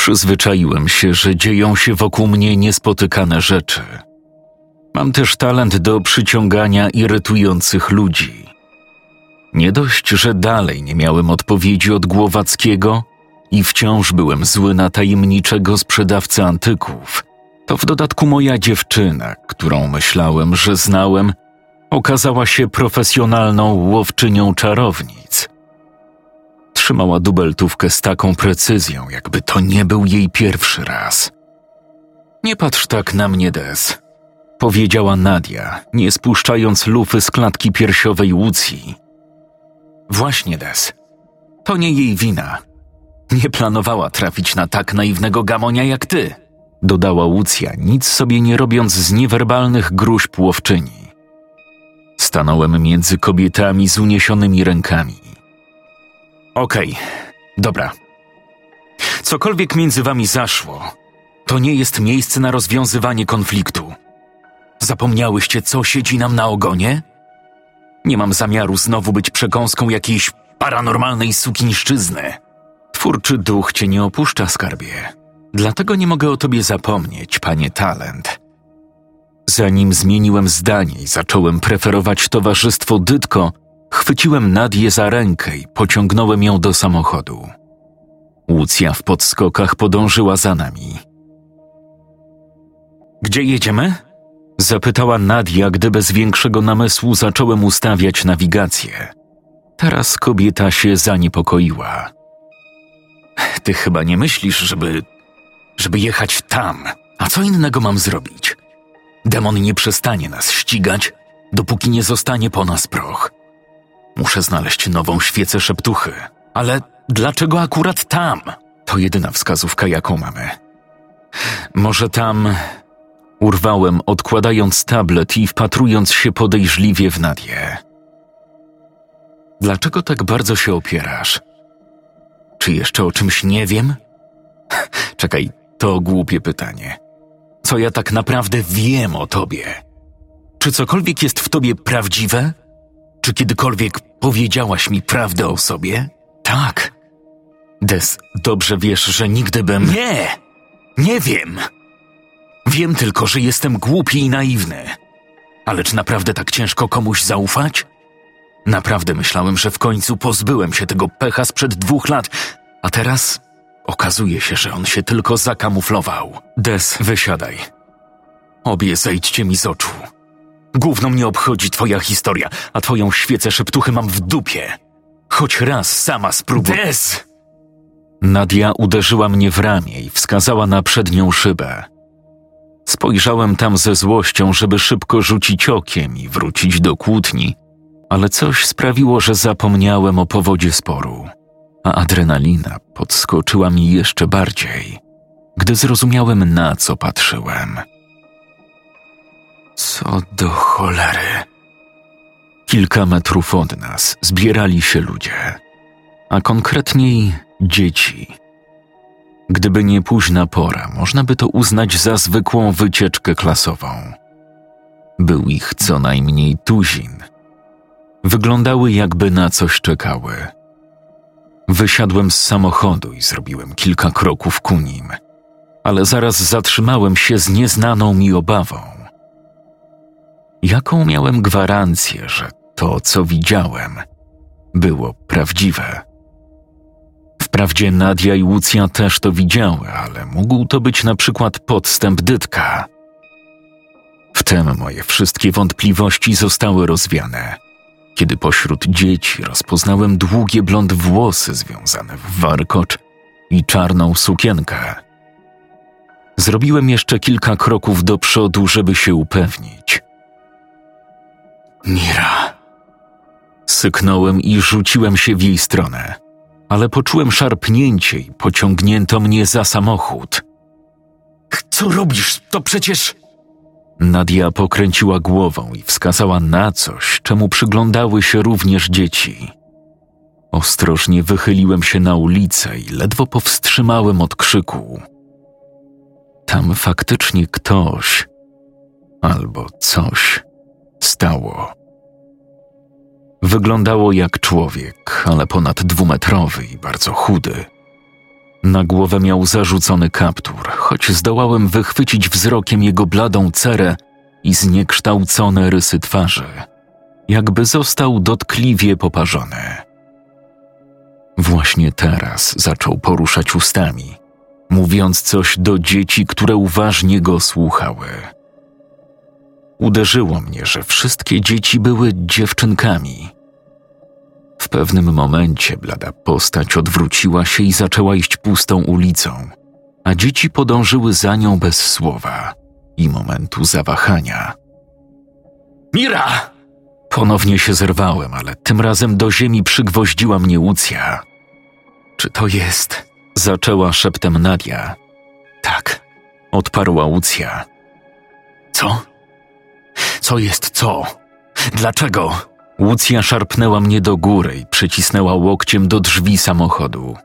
Przyzwyczaiłem się, że dzieją się wokół mnie niespotykane rzeczy. Mam też talent do przyciągania irytujących ludzi. Nie dość, że dalej nie miałem odpowiedzi od Głowackiego i wciąż byłem zły na tajemniczego sprzedawcę antyków, to w dodatku moja dziewczyna, którą myślałem, że znałem, okazała się profesjonalną łowczynią czarownic. Trzymała dubeltówkę z taką precyzją, jakby to nie był jej pierwszy raz. Nie patrz tak na mnie, Des, powiedziała Nadia, nie spuszczając lufy z klatki piersiowej Łucji. Właśnie, Des. To nie jej wina. Nie planowała trafić na tak naiwnego gamonia jak ty, dodała Łucja, nic sobie nie robiąc z niewerbalnych gruźb łowczyni. Stanąłem między kobietami z uniesionymi rękami. Okej, okay, dobra. Cokolwiek między wami zaszło, to nie jest miejsce na rozwiązywanie konfliktu. Zapomniałyście, co siedzi nam na ogonie? Nie mam zamiaru znowu być przekąską jakiejś paranormalnej sukińszczyzny. Twórczy duch cię nie opuszcza, skarbie. Dlatego nie mogę o tobie zapomnieć, panie talent. Zanim zmieniłem zdanie i zacząłem preferować towarzystwo Dytko, chwyciłem Nadię za rękę i pociągnąłem ją do samochodu. Łucja w podskokach podążyła za nami. Gdzie jedziemy? Zapytała Nadia, gdy bez większego namysłu zacząłem ustawiać nawigację. Teraz kobieta się zaniepokoiła. Ty chyba nie myślisz, żeby. żeby jechać tam. A co innego mam zrobić? Demon nie przestanie nas ścigać, dopóki nie zostanie po nas proch. Muszę znaleźć nową świecę szeptuchy. Ale dlaczego akurat tam? To jedyna wskazówka, jaką mamy. Może tam Urwałem, odkładając tablet i wpatrując się podejrzliwie w Nadię. Dlaczego tak bardzo się opierasz? Czy jeszcze o czymś nie wiem? Czekaj, to głupie pytanie. Co ja tak naprawdę wiem o tobie? Czy cokolwiek jest w tobie prawdziwe? Czy kiedykolwiek powiedziałaś mi prawdę o sobie? Tak. Des, dobrze wiesz, że nigdy bym. Nie! Nie wiem! Wiem tylko, że jestem głupi i naiwny. Ale czy naprawdę tak ciężko komuś zaufać? Naprawdę myślałem, że w końcu pozbyłem się tego pecha sprzed dwóch lat, a teraz okazuje się, że on się tylko zakamuflował. Des, wysiadaj. Obie zejdźcie mi z oczu. Główną mnie obchodzi twoja historia, a twoją świecę szeptuchy mam w dupie. Choć raz sama spróbuj. Des! Nadia uderzyła mnie w ramię i wskazała na przednią szybę. Spojrzałem tam ze złością, żeby szybko rzucić okiem i wrócić do kłótni, ale coś sprawiło, że zapomniałem o powodzie sporu, a adrenalina podskoczyła mi jeszcze bardziej, gdy zrozumiałem, na co patrzyłem. Co do cholery. Kilka metrów od nas zbierali się ludzie, a konkretniej dzieci Gdyby nie późna pora, można by to uznać za zwykłą wycieczkę klasową. Był ich co najmniej tuzin. Wyglądały jakby na coś czekały. Wysiadłem z samochodu i zrobiłem kilka kroków ku nim, ale zaraz zatrzymałem się z nieznaną mi obawą. Jaką miałem gwarancję, że to, co widziałem, było prawdziwe? Wprawdzie Nadia i Łucja też to widziały, ale mógł to być na przykład podstęp Dytka. Wtem moje wszystkie wątpliwości zostały rozwiane, kiedy pośród dzieci rozpoznałem długie blond włosy związane w warkocz i czarną sukienkę. Zrobiłem jeszcze kilka kroków do przodu, żeby się upewnić. Mira. Syknąłem i rzuciłem się w jej stronę ale poczułem szarpnięcie i pociągnięto mnie za samochód. Co robisz? To przecież. Nadia pokręciła głową i wskazała na coś, czemu przyglądały się również dzieci. Ostrożnie wychyliłem się na ulicę i ledwo powstrzymałem od krzyku. Tam faktycznie ktoś albo coś stało. Wyglądało jak człowiek, ale ponad dwumetrowy i bardzo chudy. Na głowę miał zarzucony kaptur, choć zdołałem wychwycić wzrokiem jego bladą cerę i zniekształcone rysy twarzy, jakby został dotkliwie poparzony. Właśnie teraz zaczął poruszać ustami, mówiąc coś do dzieci, które uważnie go słuchały. Uderzyło mnie, że wszystkie dzieci były dziewczynkami. W pewnym momencie blada postać odwróciła się i zaczęła iść pustą ulicą, a dzieci podążyły za nią bez słowa i momentu zawahania. Mira! Ponownie się zerwałem, ale tym razem do ziemi przygwoździła mnie Łucja. Czy to jest? Zaczęła szeptem Nadia. Tak, odparła Łucja. Co? Co jest co? Dlaczego? Łucja szarpnęła mnie do góry i przycisnęła łokciem do drzwi samochodu.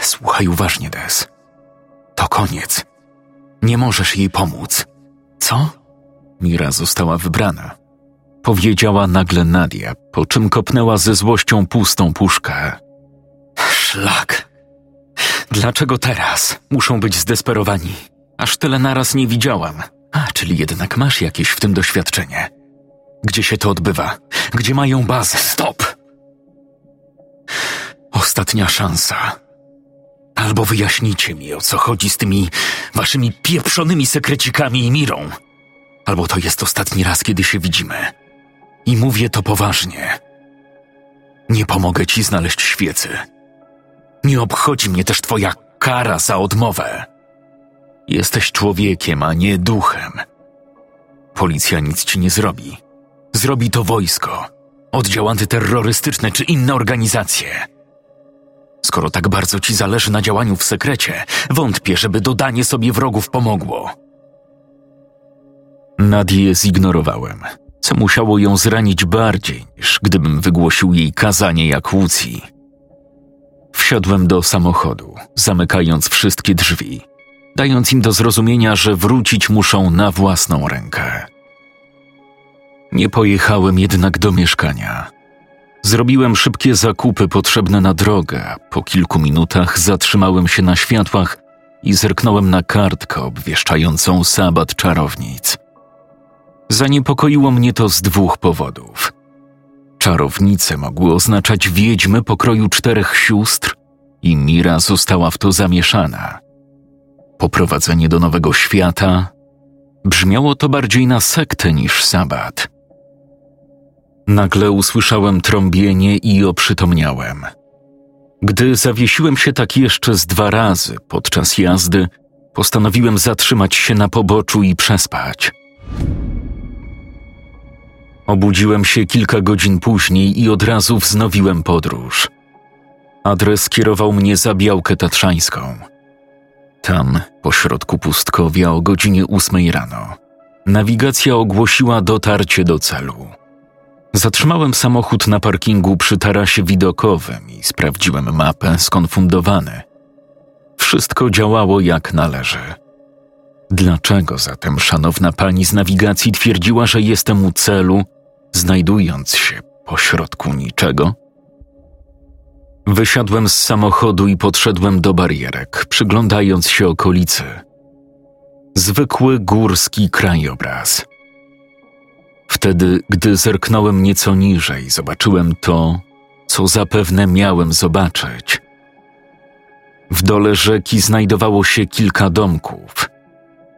Słuchaj uważnie, Des. To koniec. Nie możesz jej pomóc. Co? Mira została wybrana. Powiedziała nagle Nadia, po czym kopnęła ze złością pustą puszkę. Szlak. Dlaczego teraz? Muszą być zdesperowani. Aż tyle naraz nie widziałam. A, czyli jednak masz jakieś w tym doświadczenie. Gdzie się to odbywa? Gdzie mają bazę? Stop! Ostatnia szansa. Albo wyjaśnijcie mi, o co chodzi z tymi waszymi pieprzonymi sekrecikami i mirą. Albo to jest ostatni raz, kiedy się widzimy. I mówię to poważnie. Nie pomogę ci znaleźć świecy. Nie obchodzi mnie też twoja kara za odmowę. Jesteś człowiekiem, a nie duchem. Policja nic ci nie zrobi. Zrobi to wojsko, oddział antyterrorystyczny czy inne organizacje. Skoro tak bardzo ci zależy na działaniu w sekrecie, wątpię, żeby dodanie sobie wrogów pomogło. Nadię zignorowałem, co musiało ją zranić bardziej, niż gdybym wygłosił jej kazanie jak Łucji. Wsiadłem do samochodu, zamykając wszystkie drzwi, dając im do zrozumienia, że wrócić muszą na własną rękę. Nie pojechałem jednak do mieszkania. Zrobiłem szybkie zakupy potrzebne na drogę. Po kilku minutach zatrzymałem się na światłach i zerknąłem na kartkę obwieszczającą sabat czarownic. Zaniepokoiło mnie to z dwóch powodów. Czarownice mogły oznaczać wiedźmy pokroju czterech sióstr i Mira została w to zamieszana. Poprowadzenie do nowego świata brzmiało to bardziej na sektę niż sabat. Nagle usłyszałem trąbienie i oprzytomniałem. Gdy zawiesiłem się tak jeszcze z dwa razy podczas jazdy, postanowiłem zatrzymać się na poboczu i przespać. Obudziłem się kilka godzin później i od razu wznowiłem podróż. Adres kierował mnie za Białkę Tatrzańską. Tam, pośrodku pustkowia o godzinie ósmej rano, nawigacja ogłosiła dotarcie do celu. Zatrzymałem samochód na parkingu przy tarasie widokowym i sprawdziłem mapę skonfundowany. Wszystko działało jak należy. Dlaczego zatem szanowna pani z nawigacji twierdziła, że jestem u celu, znajdując się pośrodku niczego? Wysiadłem z samochodu i podszedłem do barierek, przyglądając się okolicy. Zwykły górski krajobraz – Wtedy, gdy zerknąłem nieco niżej, zobaczyłem to, co zapewne miałem zobaczyć. W dole rzeki znajdowało się kilka domków.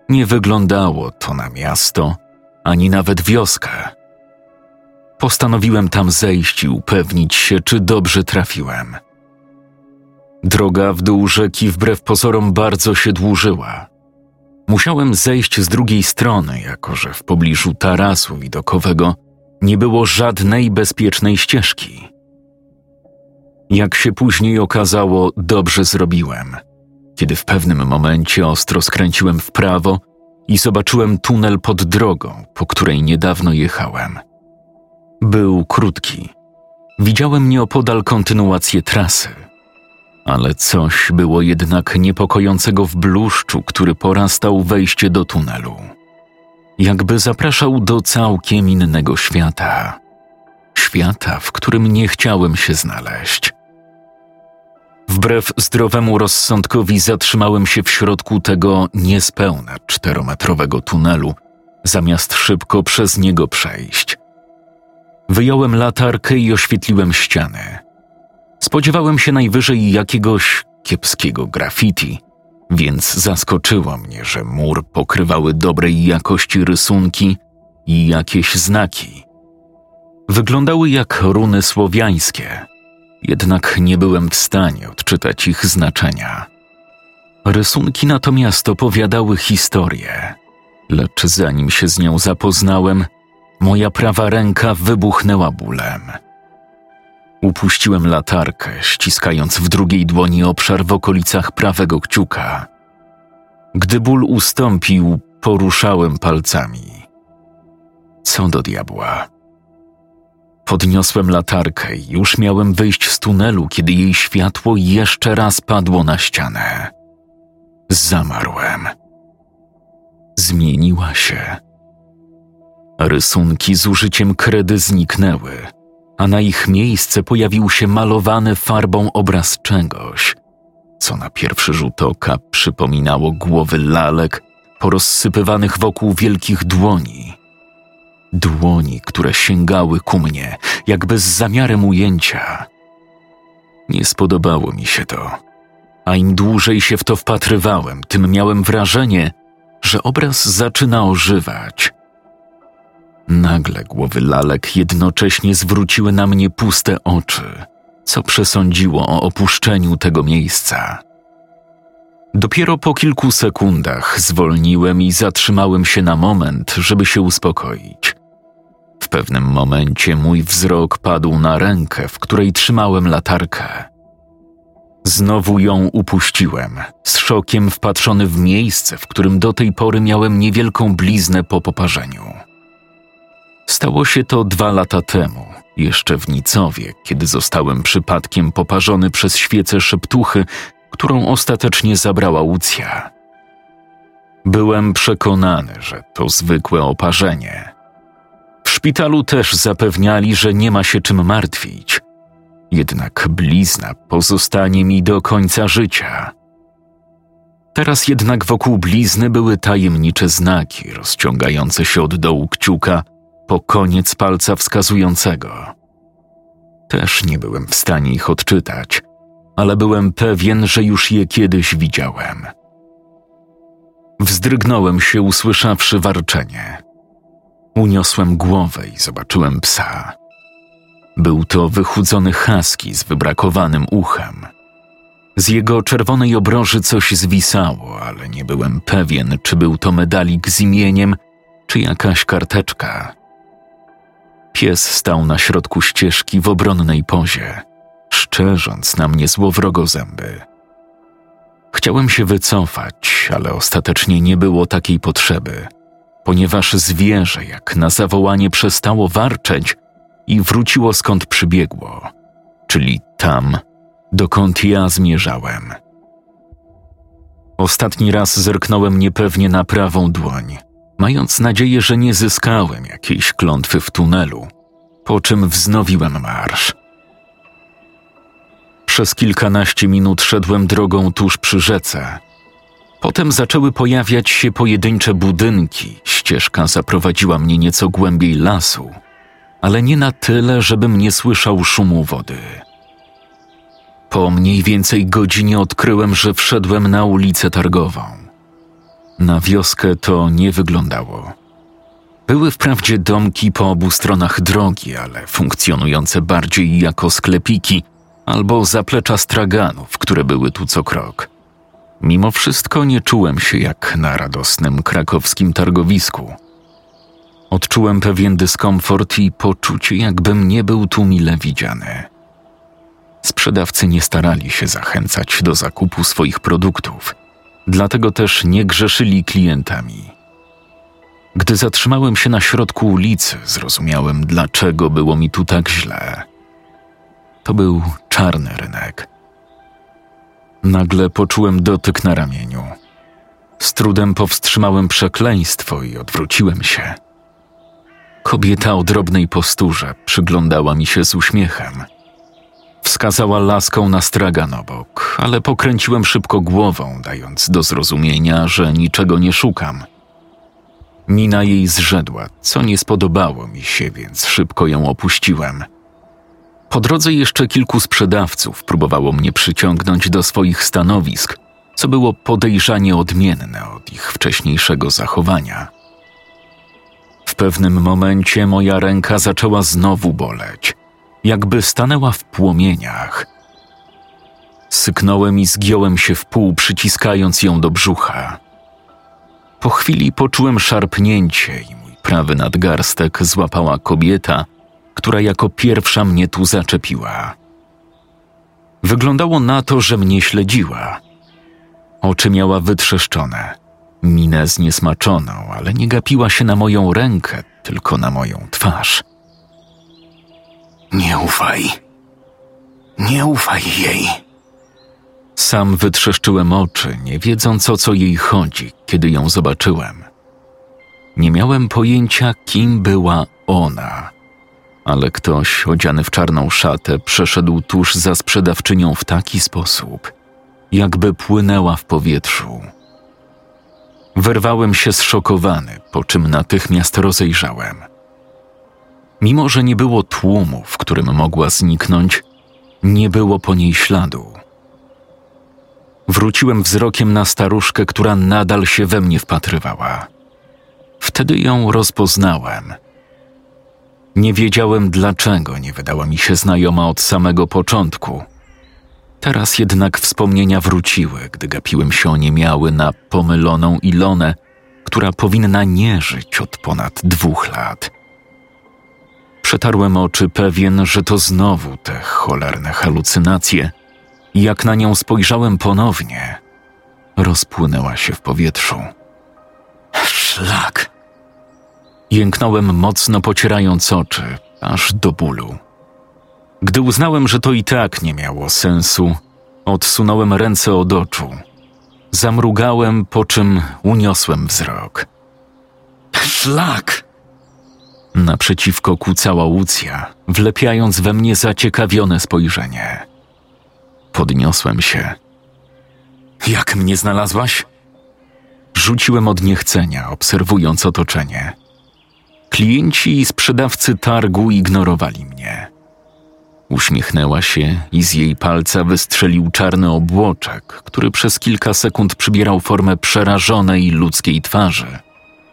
Nie wyglądało to na miasto, ani nawet wioskę. Postanowiłem tam zejść i upewnić się, czy dobrze trafiłem. Droga w dół rzeki wbrew pozorom bardzo się dłużyła. Musiałem zejść z drugiej strony, jako że w pobliżu tarasu widokowego nie było żadnej bezpiecznej ścieżki. Jak się później okazało, dobrze zrobiłem, kiedy w pewnym momencie ostro skręciłem w prawo i zobaczyłem tunel pod drogą, po której niedawno jechałem. Był krótki. Widziałem nieopodal kontynuację trasy – ale coś było jednak niepokojącego w bluszczu, który porastał wejście do tunelu. Jakby zapraszał do całkiem innego świata. Świata, w którym nie chciałem się znaleźć. Wbrew zdrowemu rozsądkowi zatrzymałem się w środku tego niespełna czterometrowego tunelu, zamiast szybko przez niego przejść. Wyjąłem latarkę i oświetliłem ścianę. Spodziewałem się najwyżej jakiegoś kiepskiego graffiti, więc zaskoczyło mnie, że mur pokrywały dobrej jakości rysunki i jakieś znaki. Wyglądały jak runy słowiańskie, jednak nie byłem w stanie odczytać ich znaczenia. Rysunki natomiast opowiadały historię, lecz zanim się z nią zapoznałem, moja prawa ręka wybuchnęła bólem. Upuściłem latarkę, ściskając w drugiej dłoni obszar w okolicach prawego kciuka. Gdy ból ustąpił, poruszałem palcami. Co do diabła? Podniosłem latarkę i już miałem wyjść z tunelu, kiedy jej światło jeszcze raz padło na ścianę. Zamarłem. Zmieniła się. Rysunki z użyciem kredy zniknęły, a na ich miejsce pojawił się malowany farbą obraz czegoś, co na pierwszy rzut oka przypominało głowy lalek porozsypywanych wokół wielkich dłoni. Dłoni, które sięgały ku mnie, jakby z zamiarem ujęcia. Nie spodobało mi się to, a im dłużej się w to wpatrywałem, tym miałem wrażenie, że obraz zaczyna ożywać. Nagle głowy lalek jednocześnie zwróciły na mnie puste oczy, co przesądziło o opuszczeniu tego miejsca. Dopiero po kilku sekundach zwolniłem i zatrzymałem się na moment, żeby się uspokoić. W pewnym momencie mój wzrok padł na rękę, w której trzymałem latarkę. Znowu ją upuściłem, z szokiem wpatrzony w miejsce, w którym do tej pory miałem niewielką bliznę po poparzeniu. Stało się to dwa lata temu, jeszcze w Nicowie, kiedy zostałem przypadkiem poparzony przez świecę szeptuchy, którą ostatecznie zabrała Łucja. Byłem przekonany, że to zwykłe oparzenie. W szpitalu też zapewniali, że nie ma się czym martwić. Jednak blizna pozostanie mi do końca życia. Teraz jednak wokół blizny były tajemnicze znaki rozciągające się od dołu kciuka po koniec palca wskazującego. Też nie byłem w stanie ich odczytać, ale byłem pewien, że już je kiedyś widziałem. Wzdrygnąłem się, usłyszawszy warczenie. Uniosłem głowę i zobaczyłem psa. Był to wychudzony husky z wybrakowanym uchem. Z jego czerwonej obroży coś zwisało, ale nie byłem pewien, czy był to medalik z imieniem, czy jakaś karteczka. Pies stał na środku ścieżki w obronnej pozie, szczerząc na mnie złowrogo zęby. Chciałem się wycofać, ale ostatecznie nie było takiej potrzeby, ponieważ zwierzę, jak na zawołanie, przestało warczeć i wróciło skąd przybiegło, czyli tam, dokąd ja zmierzałem. Ostatni raz zerknąłem niepewnie na prawą dłoń mając nadzieję, że nie zyskałem jakiejś klątwy w tunelu, po czym wznowiłem marsz. Przez kilkanaście minut szedłem drogą tuż przy rzece. Potem zaczęły pojawiać się pojedyncze budynki, ścieżka zaprowadziła mnie nieco głębiej lasu, ale nie na tyle, żebym nie słyszał szumu wody. Po mniej więcej godzinie odkryłem, że wszedłem na ulicę targową. Na wioskę to nie wyglądało. Były wprawdzie domki po obu stronach drogi, ale funkcjonujące bardziej jako sklepiki albo zaplecza straganów, które były tu co krok. Mimo wszystko nie czułem się jak na radosnym krakowskim targowisku. Odczułem pewien dyskomfort i poczucie, jakbym nie był tu mile widziany. Sprzedawcy nie starali się zachęcać do zakupu swoich produktów – dlatego też nie grzeszyli klientami. Gdy zatrzymałem się na środku ulicy, zrozumiałem, dlaczego było mi tu tak źle. To był czarny rynek. Nagle poczułem dotyk na ramieniu. Z trudem powstrzymałem przekleństwo i odwróciłem się. Kobieta o drobnej posturze przyglądała mi się z uśmiechem. Wskazała laską na stragan obok, ale pokręciłem szybko głową, dając do zrozumienia, że niczego nie szukam. Mina jej zrzedła, co nie spodobało mi się, więc szybko ją opuściłem. Po drodze jeszcze kilku sprzedawców próbowało mnie przyciągnąć do swoich stanowisk, co było podejrzanie odmienne od ich wcześniejszego zachowania. W pewnym momencie moja ręka zaczęła znowu boleć, jakby stanęła w płomieniach. Syknąłem i zgiąłem się w pół, przyciskając ją do brzucha. Po chwili poczułem szarpnięcie i mój prawy nadgarstek złapała kobieta, która jako pierwsza mnie tu zaczepiła. Wyglądało na to, że mnie śledziła. Oczy miała wytrzeszczone, minę zniesmaczoną, ale nie gapiła się na moją rękę, tylko na moją twarz. Nie ufaj. Nie ufaj jej. Sam wytrzeszczyłem oczy, nie wiedząc o co jej chodzi, kiedy ją zobaczyłem. Nie miałem pojęcia, kim była ona, ale ktoś odziany w czarną szatę przeszedł tuż za sprzedawczynią w taki sposób, jakby płynęła w powietrzu. Wyrwałem się zszokowany, po czym natychmiast rozejrzałem. Mimo, że nie było tłumu, w którym mogła zniknąć, nie było po niej śladu. Wróciłem wzrokiem na staruszkę, która nadal się we mnie wpatrywała. Wtedy ją rozpoznałem. Nie wiedziałem, dlaczego nie wydała mi się znajoma od samego początku. Teraz jednak wspomnienia wróciły, gdy gapiłem się o niemiały na pomyloną Ilonę, która powinna nie żyć od ponad dwóch lat. Przetarłem oczy pewien, że to znowu te cholerne halucynacje – jak na nią spojrzałem ponownie, rozpłynęła się w powietrzu. Szlak! Jęknąłem mocno pocierając oczy, aż do bólu. Gdy uznałem, że to i tak nie miało sensu, odsunąłem ręce od oczu. Zamrugałem, po czym uniosłem wzrok. Szlak! Naprzeciwko kucała Łucja, wlepiając we mnie zaciekawione spojrzenie. Podniosłem się. Jak mnie znalazłaś? Rzuciłem od niechcenia, obserwując otoczenie. Klienci i sprzedawcy targu ignorowali mnie. Uśmiechnęła się i z jej palca wystrzelił czarny obłoczek, który przez kilka sekund przybierał formę przerażonej ludzkiej twarzy,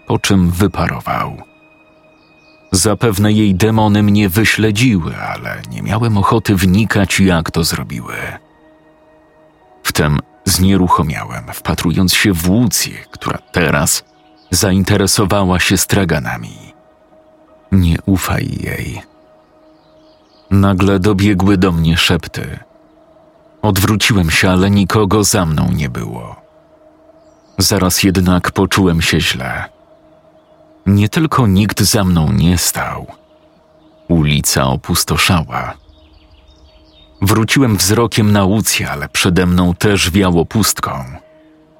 po czym wyparował. Zapewne jej demony mnie wyśledziły, ale nie miałem ochoty wnikać, jak to zrobiły. Wtem znieruchomiałem, wpatrując się w Łucję, która teraz zainteresowała się straganami. Nie ufaj jej. Nagle dobiegły do mnie szepty. Odwróciłem się, ale nikogo za mną nie było. Zaraz jednak poczułem się źle. Nie tylko nikt za mną nie stał. Ulica opustoszała. Wróciłem wzrokiem na Łucję, ale przede mną też wiało pustką.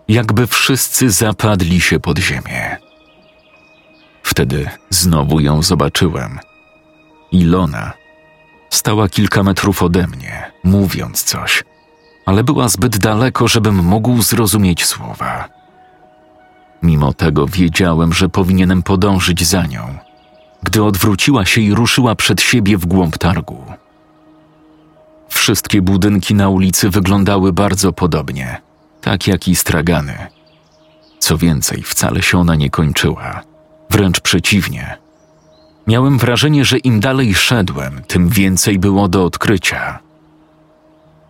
Jakby wszyscy zapadli się pod ziemię. Wtedy znowu ją zobaczyłem. Ilona stała kilka metrów ode mnie, mówiąc coś, ale była zbyt daleko, żebym mógł zrozumieć słowa. Mimo tego wiedziałem, że powinienem podążyć za nią, gdy odwróciła się i ruszyła przed siebie w głąb targu. Wszystkie budynki na ulicy wyglądały bardzo podobnie, tak jak i stragany. Co więcej, wcale się ona nie kończyła, wręcz przeciwnie. Miałem wrażenie, że im dalej szedłem, tym więcej było do odkrycia.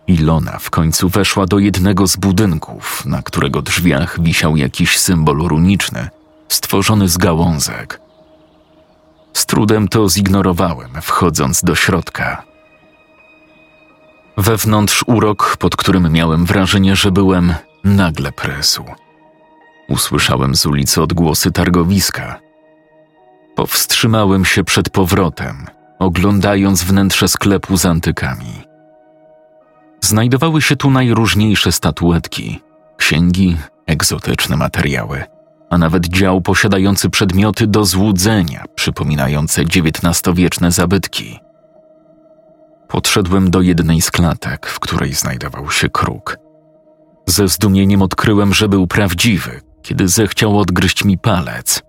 Ilona w końcu weszła do jednego z budynków, na którego drzwiach wisiał jakiś symbol runiczny, stworzony z gałązek. Z trudem to zignorowałem, wchodząc do środka. Wewnątrz urok, pod którym miałem wrażenie, że byłem, nagle presł. Usłyszałem z ulicy odgłosy targowiska. Powstrzymałem się przed powrotem, oglądając wnętrze sklepu z antykami. Znajdowały się tu najróżniejsze statuetki, księgi, egzotyczne materiały, a nawet dział posiadający przedmioty do złudzenia, przypominające XIX-wieczne zabytki. Podszedłem do jednej z klatek, w której znajdował się kruk. Ze zdumieniem odkryłem, że był prawdziwy, kiedy zechciał odgryźć mi palec.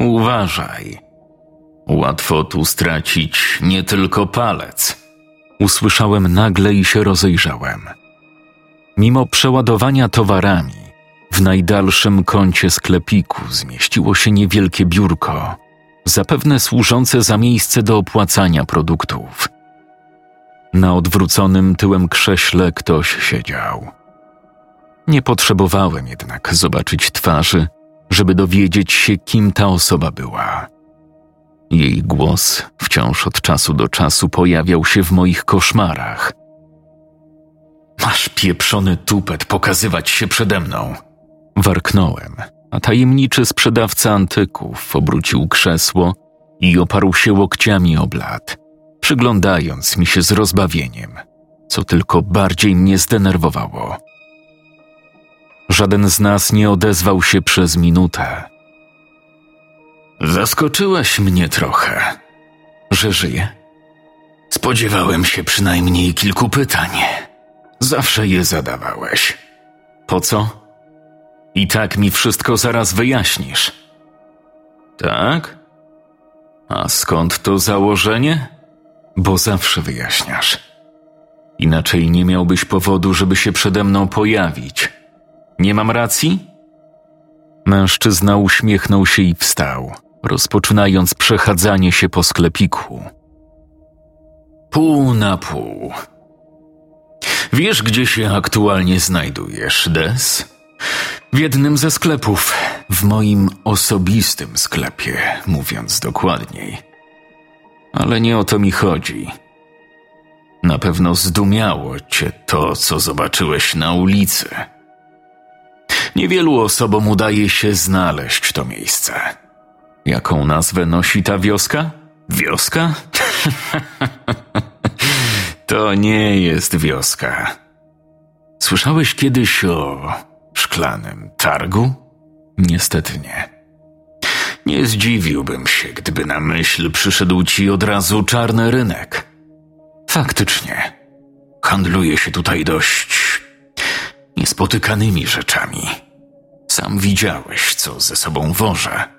Uważaj. Łatwo tu stracić nie tylko palec. Usłyszałem nagle i się rozejrzałem. Mimo przeładowania towarami, w najdalszym kącie sklepiku zmieściło się niewielkie biurko, zapewne służące za miejsce do opłacania produktów. Na odwróconym tyłem krześle ktoś siedział. Nie potrzebowałem jednak zobaczyć twarzy, żeby dowiedzieć się, kim ta osoba była. Jej głos wciąż od czasu do czasu pojawiał się w moich koszmarach. Masz pieprzony tupet pokazywać się przede mną. Warknąłem, a tajemniczy sprzedawca antyków obrócił krzesło i oparł się łokciami o blat, przyglądając mi się z rozbawieniem, co tylko bardziej mnie zdenerwowało. Żaden z nas nie odezwał się przez minutę. Zaskoczyłeś mnie trochę, że żyję. Spodziewałem się przynajmniej kilku pytań. Zawsze je zadawałeś. Po co? I tak mi wszystko zaraz wyjaśnisz. Tak? A skąd to założenie? Bo zawsze wyjaśniasz. Inaczej nie miałbyś powodu, żeby się przede mną pojawić. Nie mam racji? Mężczyzna uśmiechnął się i wstał, rozpoczynając przechadzanie się po sklepiku. Pół na pół. Wiesz, gdzie się aktualnie znajdujesz, Des? W jednym ze sklepów, w moim osobistym sklepie, mówiąc dokładniej. Ale nie o to mi chodzi. Na pewno zdumiało cię to, co zobaczyłeś na ulicy. Niewielu osobom udaje się znaleźć to miejsce. Jaką nazwę nosi ta wioska? Wioska? to nie jest wioska. Słyszałeś kiedyś o szklanym targu? Niestety nie. Nie zdziwiłbym się, gdyby na myśl przyszedł ci od razu czarny rynek. Faktycznie, handluje się tutaj dość niespotykanymi rzeczami. Sam widziałeś, co ze sobą wożę.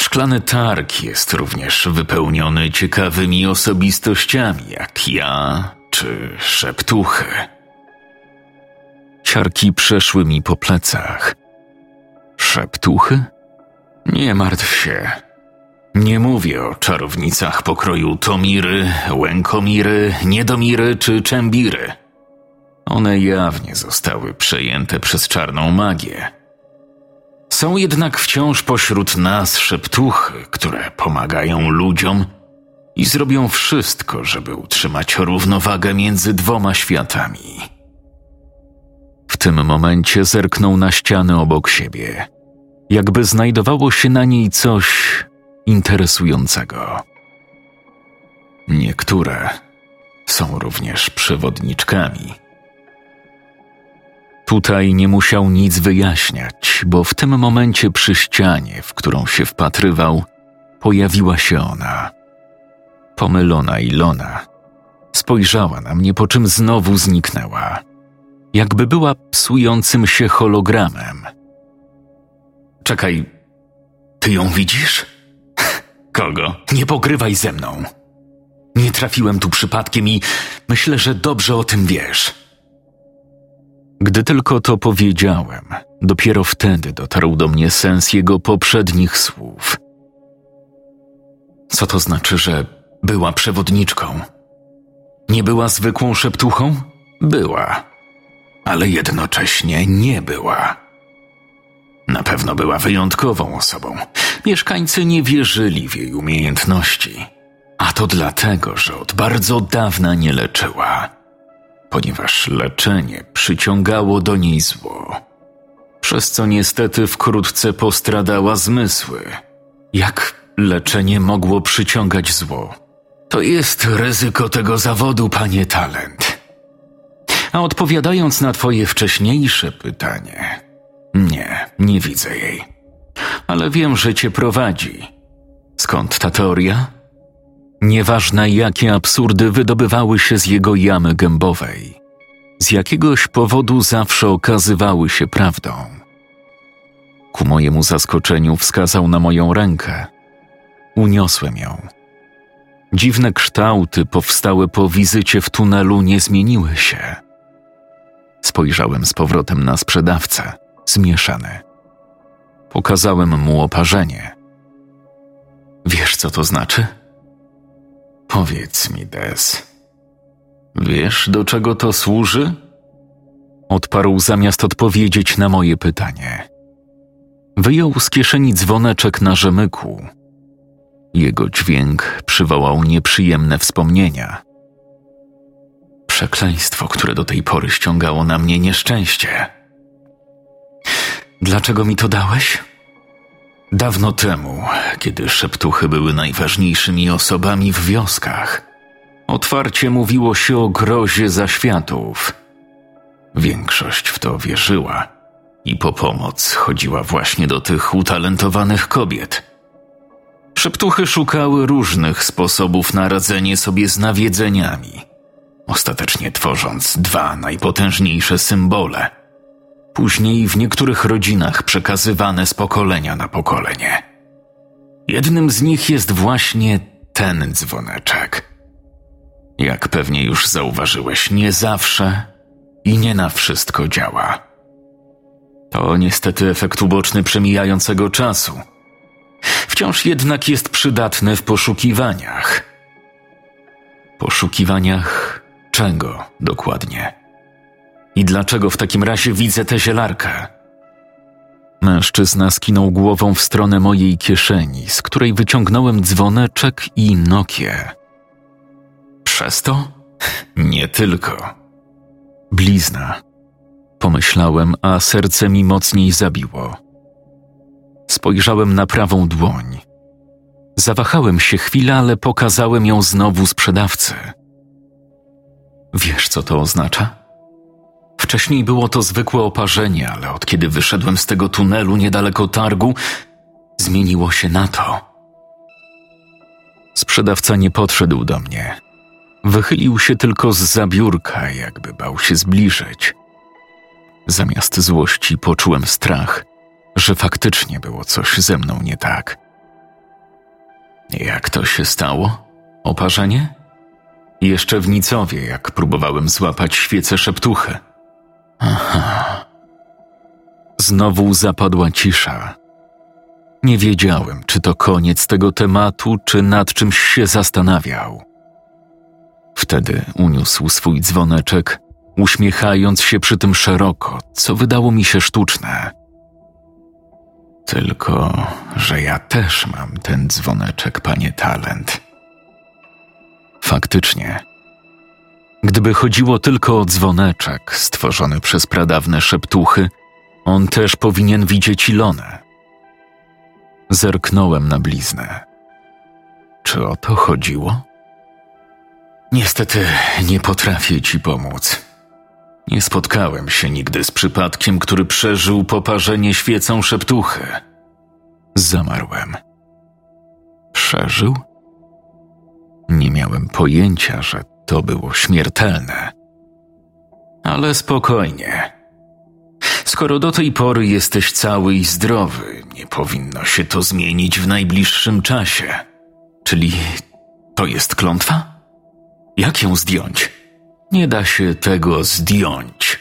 Szklany targ jest również wypełniony ciekawymi osobistościami, jak ja czy szeptuchy. Ciarki przeszły mi po plecach. Szeptuchy? Nie martw się. Nie mówię o czarownicach pokroju Tomiry, Łękomiry, Niedomiry czy Czembiry. One jawnie zostały przejęte przez czarną magię. Są jednak wciąż pośród nas szeptuchy, które pomagają ludziom i zrobią wszystko, żeby utrzymać równowagę między dwoma światami. W tym momencie zerknął na ścianę obok siebie, jakby znajdowało się na niej coś interesującego. Niektóre są również przewodniczkami. Tutaj nie musiał nic wyjaśniać, bo w tym momencie przy ścianie, w którą się wpatrywał, pojawiła się ona. Pomylona Ilona. Spojrzała na mnie, po czym znowu zniknęła. Jakby była psującym się hologramem. Czekaj, ty ją widzisz? Kogo? Nie pogrywaj ze mną. Nie trafiłem tu przypadkiem i myślę, że dobrze o tym wiesz. Gdy tylko to powiedziałem, dopiero wtedy dotarł do mnie sens jego poprzednich słów. Co to znaczy, że była przewodniczką? Nie była zwykłą szeptuchą? Była, ale jednocześnie nie była. Na pewno była wyjątkową osobą. Mieszkańcy nie wierzyli w jej umiejętności, a to dlatego, że od bardzo dawna nie leczyła ponieważ leczenie przyciągało do niej zło, przez co niestety wkrótce postradała zmysły. Jak leczenie mogło przyciągać zło? To jest ryzyko tego zawodu, panie talent. A odpowiadając na twoje wcześniejsze pytanie, nie, nie widzę jej. Ale wiem, że cię prowadzi. Skąd ta teoria? Nieważne jakie absurdy wydobywały się z jego jamy gębowej, z jakiegoś powodu zawsze okazywały się prawdą. Ku mojemu zaskoczeniu wskazał na moją rękę. Uniosłem ją. Dziwne kształty powstałe po wizycie w tunelu nie zmieniły się. Spojrzałem z powrotem na sprzedawcę, zmieszany. Pokazałem mu oparzenie. Wiesz, co to znaczy? Powiedz mi, Des. Wiesz, do czego to służy? Odparł zamiast odpowiedzieć na moje pytanie. Wyjął z kieszeni dzwoneczek na rzemyku. Jego dźwięk przywołał nieprzyjemne wspomnienia. Przekleństwo, które do tej pory ściągało na mnie nieszczęście. Dlaczego mi to dałeś? Dawno temu, kiedy szeptuchy były najważniejszymi osobami w wioskach, otwarcie mówiło się o grozie zaświatów. Większość w to wierzyła i po pomoc chodziła właśnie do tych utalentowanych kobiet. Szeptuchy szukały różnych sposobów na radzenie sobie z nawiedzeniami, ostatecznie tworząc dwa najpotężniejsze symbole – później w niektórych rodzinach przekazywane z pokolenia na pokolenie. Jednym z nich jest właśnie ten dzwoneczek. Jak pewnie już zauważyłeś, nie zawsze i nie na wszystko działa. To niestety efekt uboczny przemijającego czasu. Wciąż jednak jest przydatny w poszukiwaniach. Poszukiwaniach czego dokładnie? I dlaczego w takim razie widzę tę zielarkę? Mężczyzna skinął głową w stronę mojej kieszeni, z której wyciągnąłem dzwoneczek i Nokię. Przez to? Nie tylko. Blizna. Pomyślałem, a serce mi mocniej zabiło. Spojrzałem na prawą dłoń. Zawahałem się chwilę, ale pokazałem ją znowu sprzedawcy. Wiesz, co to oznacza? Wcześniej było to zwykłe oparzenie, ale od kiedy wyszedłem z tego tunelu niedaleko targu, zmieniło się na to. Sprzedawca nie podszedł do mnie. Wychylił się tylko z zabiórka, jakby bał się zbliżyć. Zamiast złości poczułem strach, że faktycznie było coś ze mną nie tak. Jak to się stało? Oparzenie? Jeszcze w Nicowie, jak próbowałem złapać świecę szeptuchy – Znowu zapadła cisza. Nie wiedziałem, czy to koniec tego tematu, czy nad czymś się zastanawiał. Wtedy uniósł swój dzwoneczek, uśmiechając się przy tym szeroko, co wydało mi się sztuczne. Tylko, że ja też mam ten dzwoneczek, panie talent. Faktycznie, Gdyby chodziło tylko o dzwoneczek stworzony przez pradawne szeptuchy, on też powinien widzieć Ilonę. Zerknąłem na bliznę. Czy o to chodziło? Niestety nie potrafię ci pomóc. Nie spotkałem się nigdy z przypadkiem, który przeżył poparzenie świecą szeptuchy. Zamarłem. Przeżył? Nie miałem pojęcia, że to było śmiertelne. Ale spokojnie. Skoro do tej pory jesteś cały i zdrowy, nie powinno się to zmienić w najbliższym czasie. Czyli to jest klątwa? Jak ją zdjąć? Nie da się tego zdjąć.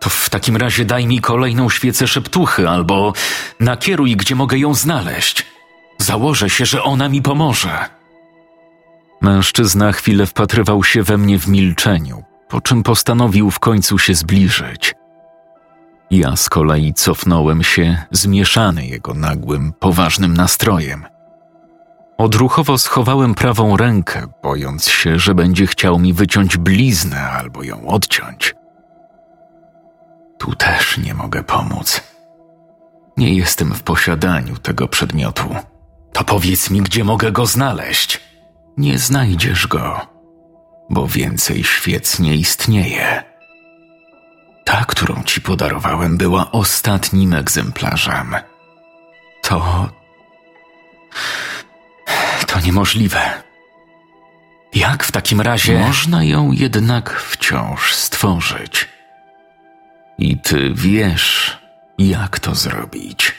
To w takim razie daj mi kolejną świecę szeptuchy albo nakieruj, gdzie mogę ją znaleźć. Założę się, że ona mi pomoże. Mężczyzna chwilę wpatrywał się we mnie w milczeniu, po czym postanowił w końcu się zbliżyć. Ja z kolei cofnąłem się, zmieszany jego nagłym, poważnym nastrojem. Odruchowo schowałem prawą rękę, bojąc się, że będzie chciał mi wyciąć bliznę albo ją odciąć. Tu też nie mogę pomóc. Nie jestem w posiadaniu tego przedmiotu. To powiedz mi, gdzie mogę go znaleźć nie znajdziesz go, bo więcej świec nie istnieje. Ta, którą ci podarowałem, była ostatnim egzemplarzem. To. To niemożliwe. Jak w takim razie. Można ją jednak wciąż stworzyć. I ty wiesz, jak to zrobić.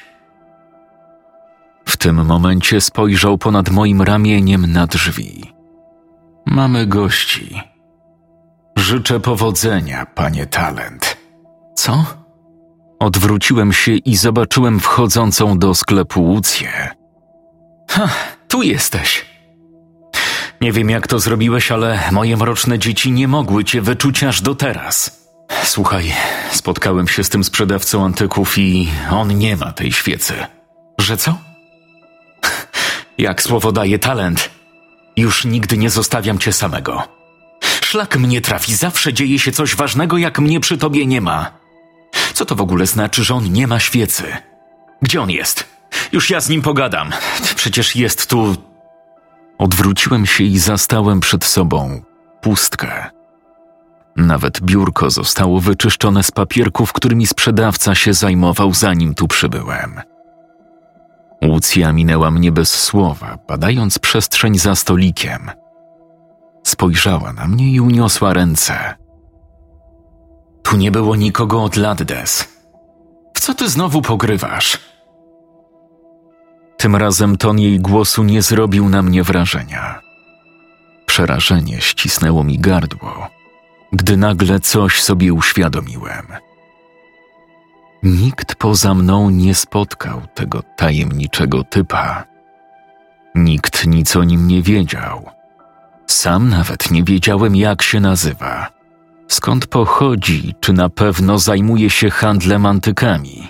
W tym momencie spojrzał ponad moim ramieniem na drzwi. Mamy gości. Życzę powodzenia, panie talent. Co? Odwróciłem się i zobaczyłem wchodzącą do sklepu Łucję. Ha, tu jesteś. Nie wiem, jak to zrobiłeś, ale moje mroczne dzieci nie mogły cię wyczuć aż do teraz. Słuchaj, spotkałem się z tym sprzedawcą antyków i on nie ma tej świecy. Że co? Jak słowo daje talent, już nigdy nie zostawiam cię samego. Szlak mnie trafi, zawsze dzieje się coś ważnego, jak mnie przy tobie nie ma. Co to w ogóle znaczy, że on nie ma świecy? Gdzie on jest? Już ja z nim pogadam. Przecież jest tu. Odwróciłem się i zastałem przed sobą pustkę. Nawet biurko zostało wyczyszczone z papierków, którymi sprzedawca się zajmował, zanim tu przybyłem. Łucja minęła mnie bez słowa, badając przestrzeń za stolikiem. Spojrzała na mnie i uniosła ręce. Tu nie było nikogo od lat, Des. W co ty znowu pogrywasz? Tym razem ton jej głosu nie zrobił na mnie wrażenia. Przerażenie ścisnęło mi gardło, gdy nagle coś sobie uświadomiłem. Nikt poza mną nie spotkał tego tajemniczego typa. Nikt nic o nim nie wiedział. Sam nawet nie wiedziałem, jak się nazywa, skąd pochodzi, czy na pewno zajmuje się handlem antykami.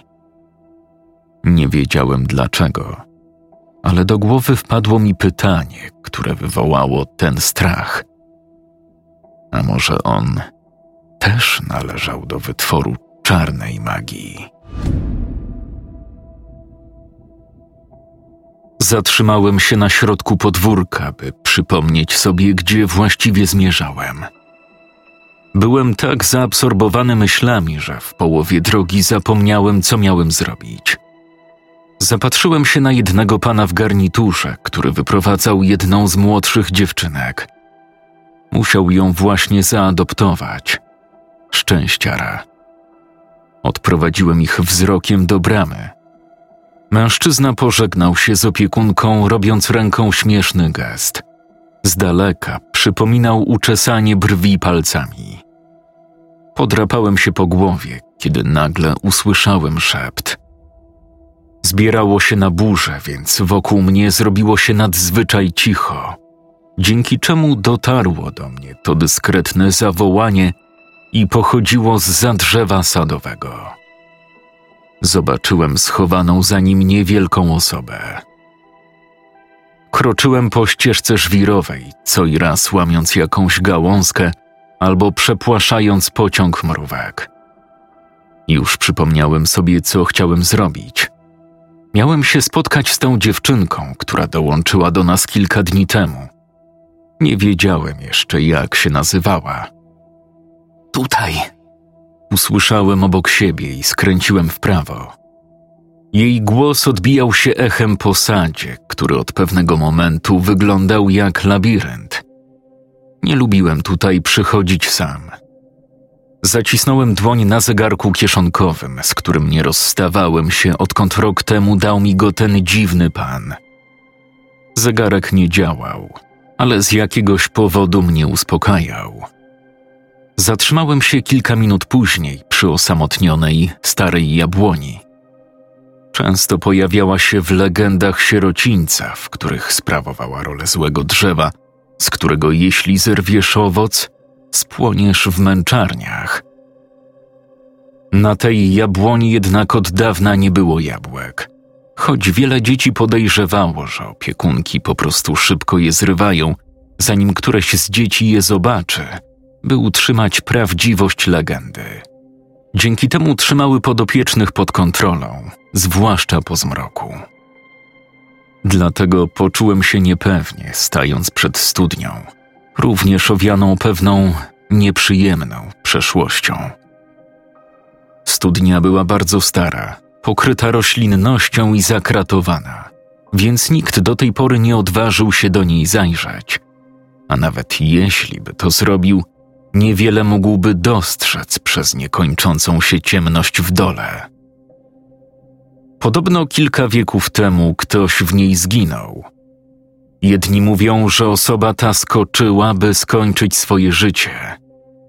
Nie wiedziałem dlaczego, ale do głowy wpadło mi pytanie, które wywołało ten strach. A może on też należał do wytworu czarnej magii. Zatrzymałem się na środku podwórka, by przypomnieć sobie, gdzie właściwie zmierzałem. Byłem tak zaabsorbowany myślami, że w połowie drogi zapomniałem, co miałem zrobić. Zapatrzyłem się na jednego pana w garniturze, który wyprowadzał jedną z młodszych dziewczynek. Musiał ją właśnie zaadoptować. Szczęściara. Odprowadziłem ich wzrokiem do bramy. Mężczyzna pożegnał się z opiekunką, robiąc ręką śmieszny gest. Z daleka przypominał uczesanie brwi palcami. Podrapałem się po głowie, kiedy nagle usłyszałem szept. Zbierało się na burzę, więc wokół mnie zrobiło się nadzwyczaj cicho, dzięki czemu dotarło do mnie to dyskretne zawołanie i pochodziło z za drzewa sadowego. Zobaczyłem schowaną za nim niewielką osobę. Kroczyłem po ścieżce żwirowej, co i raz łamiąc jakąś gałązkę albo przepłaszając pociąg mrówek. Już przypomniałem sobie, co chciałem zrobić. Miałem się spotkać z tą dziewczynką, która dołączyła do nas kilka dni temu. Nie wiedziałem jeszcze, jak się nazywała. Tutaj. Usłyszałem obok siebie i skręciłem w prawo. Jej głos odbijał się echem po sadzie, który od pewnego momentu wyglądał jak labirynt. Nie lubiłem tutaj przychodzić sam. Zacisnąłem dłoń na zegarku kieszonkowym, z którym nie rozstawałem się, odkąd rok temu dał mi go ten dziwny pan. Zegarek nie działał, ale z jakiegoś powodu mnie uspokajał. Zatrzymałem się kilka minut później przy osamotnionej, starej jabłoni. Często pojawiała się w legendach sierocińca, w których sprawowała rolę złego drzewa, z którego jeśli zerwiesz owoc, spłoniesz w męczarniach. Na tej jabłoni jednak od dawna nie było jabłek, choć wiele dzieci podejrzewało, że opiekunki po prostu szybko je zrywają, zanim któreś z dzieci je zobaczy, by utrzymać prawdziwość legendy. Dzięki temu trzymały podopiecznych pod kontrolą, zwłaszcza po zmroku. Dlatego poczułem się niepewnie, stając przed studnią – również owianą pewną nieprzyjemną przeszłością. Studnia była bardzo stara, pokryta roślinnością i zakratowana, więc nikt do tej pory nie odważył się do niej zajrzeć. a nawet jeśli by to zrobił, niewiele mógłby dostrzec przez niekończącą się ciemność w dole. Podobno kilka wieków temu ktoś w niej zginął. Jedni mówią, że osoba ta skoczyła, by skończyć swoje życie.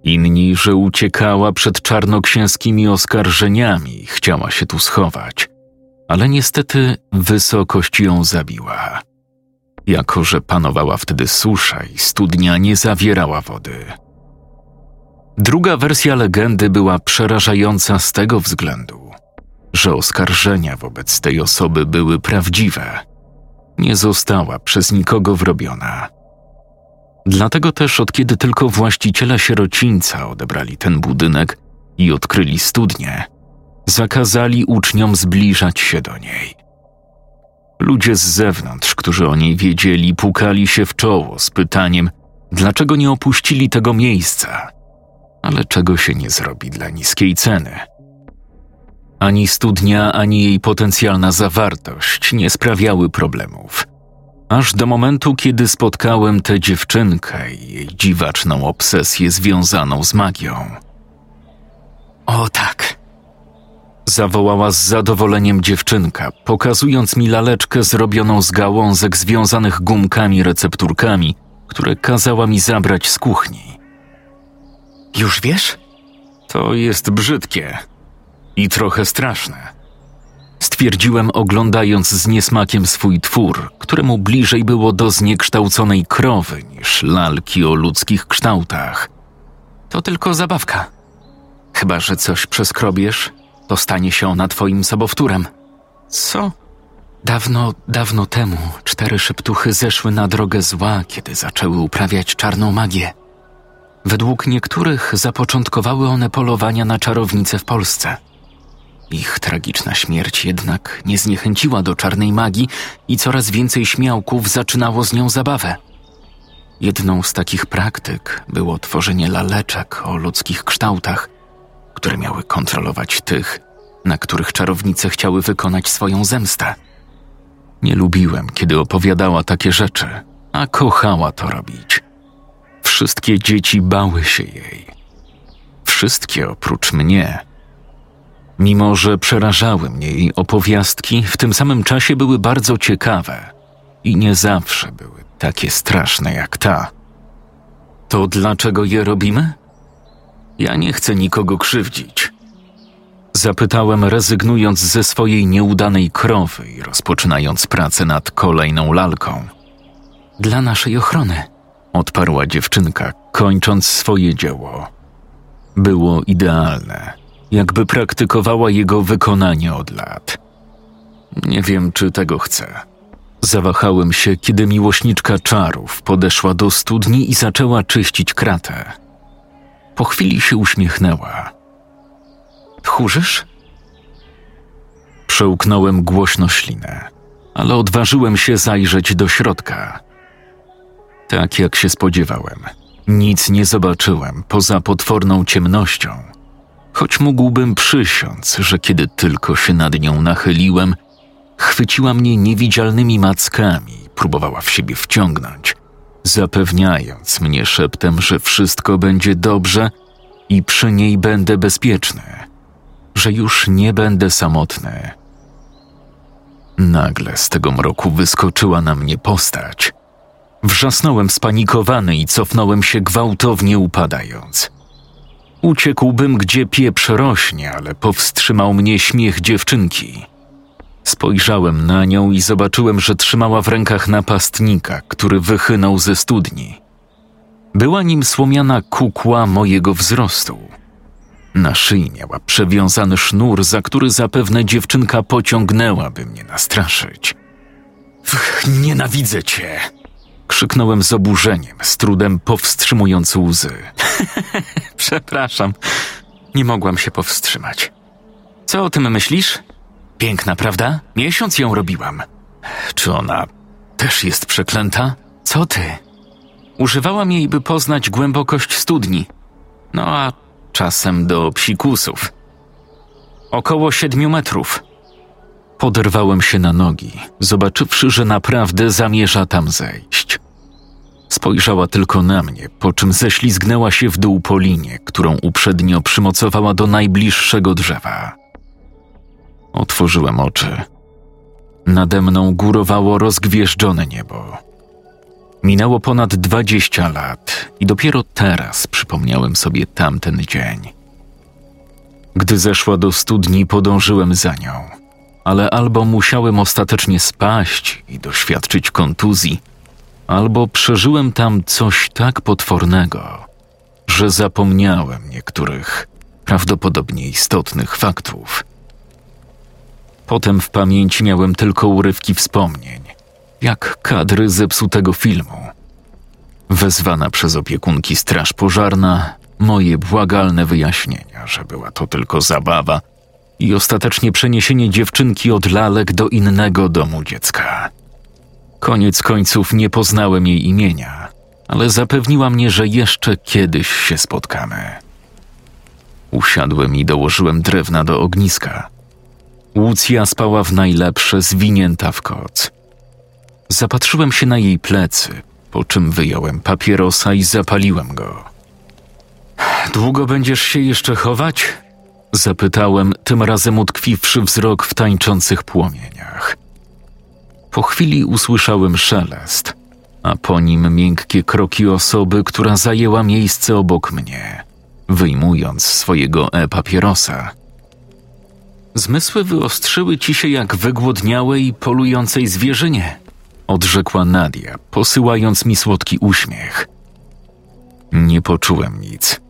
Inni, że uciekała przed czarnoksięskimi oskarżeniami, chciała się tu schować. Ale niestety wysokość ją zabiła. Jako, że panowała wtedy susza i studnia nie zawierała wody. Druga wersja legendy była przerażająca z tego względu, że oskarżenia wobec tej osoby były prawdziwe. Nie została przez nikogo wrobiona. Dlatego też od kiedy tylko właściciele sierocińca odebrali ten budynek i odkryli studnię, zakazali uczniom zbliżać się do niej. Ludzie z zewnątrz, którzy o niej wiedzieli, pukali się w czoło z pytaniem, dlaczego nie opuścili tego miejsca. Ale czego się nie zrobi dla niskiej ceny? Ani studnia, ani jej potencjalna zawartość nie sprawiały problemów. Aż do momentu, kiedy spotkałem tę dziewczynkę i jej dziwaczną obsesję związaną z magią. O tak. Zawołała z zadowoleniem dziewczynka, pokazując mi laleczkę zrobioną z gałązek związanych gumkami recepturkami, które kazała mi zabrać z kuchni. Już wiesz? To jest brzydkie i trochę straszne. Stwierdziłem, oglądając z niesmakiem swój twór, któremu bliżej było do zniekształconej krowy niż lalki o ludzkich kształtach. To tylko zabawka. Chyba, że coś przeskrobiesz, to stanie się ona twoim sobowtórem. Co? Dawno, dawno temu cztery szeptuchy zeszły na drogę zła, kiedy zaczęły uprawiać czarną magię. Według niektórych zapoczątkowały one polowania na czarownice w Polsce. Ich tragiczna śmierć jednak nie zniechęciła do czarnej magii i coraz więcej śmiałków zaczynało z nią zabawę. Jedną z takich praktyk było tworzenie laleczek o ludzkich kształtach, które miały kontrolować tych, na których czarownice chciały wykonać swoją zemstę. Nie lubiłem, kiedy opowiadała takie rzeczy, a kochała to robić. Wszystkie dzieci bały się jej. Wszystkie oprócz mnie. Mimo, że przerażały mnie jej opowiastki, w tym samym czasie były bardzo ciekawe i nie zawsze były takie straszne jak ta. To dlaczego je robimy? Ja nie chcę nikogo krzywdzić. Zapytałem, rezygnując ze swojej nieudanej krowy i rozpoczynając pracę nad kolejną lalką. Dla naszej ochrony, odparła dziewczynka, kończąc swoje dzieło. Było idealne, jakby praktykowała jego wykonanie od lat. Nie wiem, czy tego chcę. Zawahałem się, kiedy miłośniczka czarów podeszła do studni i zaczęła czyścić kratę. Po chwili się uśmiechnęła. Tchórzysz? Przełknąłem głośno ślinę, ale odważyłem się zajrzeć do środka. Tak jak się spodziewałem, nic nie zobaczyłem poza potworną ciemnością, choć mógłbym przysiąc, że kiedy tylko się nad nią nachyliłem, chwyciła mnie niewidzialnymi mackami i próbowała w siebie wciągnąć, zapewniając mnie szeptem, że wszystko będzie dobrze i przy niej będę bezpieczny, że już nie będę samotny. Nagle z tego mroku wyskoczyła na mnie postać. Wrzasnąłem spanikowany i cofnąłem się gwałtownie upadając. Uciekłbym, gdzie pieprz rośnie, ale powstrzymał mnie śmiech dziewczynki. Spojrzałem na nią i zobaczyłem, że trzymała w rękach napastnika, który wychynął ze studni. Była nim słomiana kukła mojego wzrostu. Na szyi miała przewiązany sznur, za który zapewne dziewczynka pociągnęłaby mnie nastraszyć. Nienawidzę cię! Krzyknąłem z oburzeniem, z trudem powstrzymując łzy. Przepraszam, nie mogłam się powstrzymać. Co o tym myślisz? Piękna, prawda? Miesiąc ją robiłam. Czy ona też jest przeklęta? Co ty? Używałam jej, by poznać głębokość studni. No a czasem do psikusów. Około siedmiu metrów. Poderwałem się na nogi, zobaczywszy, że naprawdę zamierza tam zejść. Spojrzała tylko na mnie, po czym ześlizgnęła się w dół po linie, którą uprzednio przymocowała do najbliższego drzewa. Otworzyłem oczy. Nade mną górowało rozgwieżdżone niebo. Minęło ponad dwadzieścia lat i dopiero teraz przypomniałem sobie tamten dzień. Gdy zeszła do studni, podążyłem za nią, ale albo musiałem ostatecznie spaść i doświadczyć kontuzji, albo przeżyłem tam coś tak potwornego, że zapomniałem niektórych prawdopodobnie istotnych faktów. Potem w pamięci miałem tylko urywki wspomnień, jak kadry zepsutego filmu. Wezwana przez opiekunki straż pożarna, moje błagalne wyjaśnienia, że była to tylko zabawa i ostatecznie przeniesienie dziewczynki od lalek do innego domu dziecka. Koniec końców nie poznałem jej imienia, ale zapewniła mnie, że jeszcze kiedyś się spotkamy. Usiadłem i dołożyłem drewna do ogniska. Łucja spała w najlepsze, zwinięta w koc. Zapatrzyłem się na jej plecy, po czym wyjąłem papierosa i zapaliłem go. Długo będziesz się jeszcze chować? Zapytałem, tym razem utkwiwszy wzrok w tańczących płomieniach. Po chwili usłyszałem szelest, a po nim miękkie kroki osoby, która zajęła miejsce obok mnie, wyjmując swojego e-papierosa. Zmysły wyostrzyły ci się jak wygłodniałej, polującej zwierzynie, odrzekła Nadia, posyłając mi słodki uśmiech. Nie poczułem nic.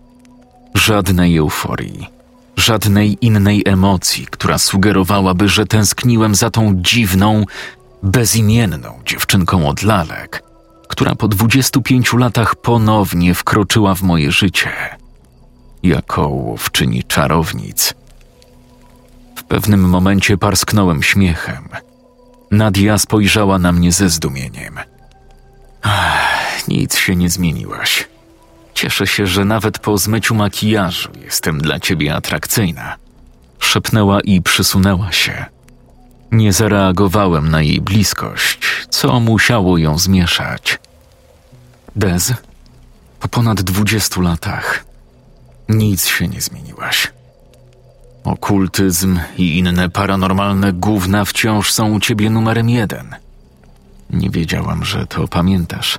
Żadnej euforii, żadnej innej emocji, która sugerowałaby, że tęskniłem za tą dziwną, bezimienną dziewczynką od lalek, która po 25 latach ponownie wkroczyła w moje życie. Jako łowczyni czarownic. W pewnym momencie parsknąłem śmiechem. Nadia spojrzała na mnie ze zdumieniem. Ach, nic się nie zmieniłaś. Cieszę się, że nawet po zmyciu makijażu jestem dla ciebie atrakcyjna. Szepnęła i przysunęła się. Nie zareagowałem na jej bliskość, co musiało ją zmieszać. Dez, po ponad dwudziestu latach nic się nie zmieniłaś. Okultyzm i inne paranormalne gówna wciąż są u ciebie numerem jeden. Nie wiedziałam, że to pamiętasz.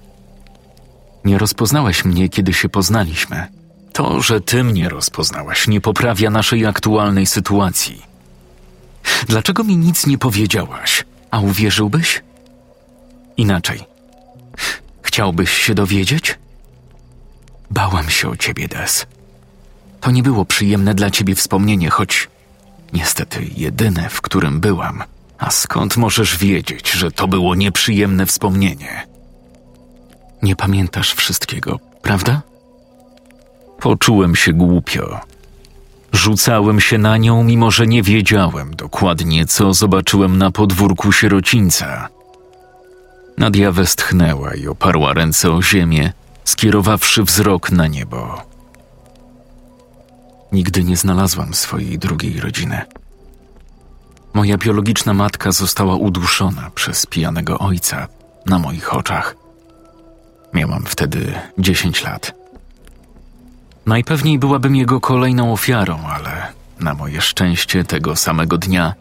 Nie rozpoznałeś mnie, kiedy się poznaliśmy. To, że ty mnie rozpoznałaś, nie poprawia naszej aktualnej sytuacji. Dlaczego mi nic nie powiedziałaś? A uwierzyłbyś? Inaczej. Chciałbyś się dowiedzieć? Bałam się o ciebie, Des. To nie było przyjemne dla ciebie wspomnienie, choć niestety jedyne, w którym byłam. A skąd możesz wiedzieć, że to było nieprzyjemne wspomnienie? Nie pamiętasz wszystkiego, prawda? Poczułem się głupio. Rzucałem się na nią, mimo że nie wiedziałem dokładnie, co zobaczyłem na podwórku sierocińca. Nadia westchnęła i oparła ręce o ziemię, skierowawszy wzrok na niebo. Nigdy nie znalazłam swojej drugiej rodziny. Moja biologiczna matka została uduszona przez pijanego ojca na moich oczach. Miałam wtedy dziesięć lat. Najpewniej byłabym jego kolejną ofiarą, ale na moje szczęście tego samego dnia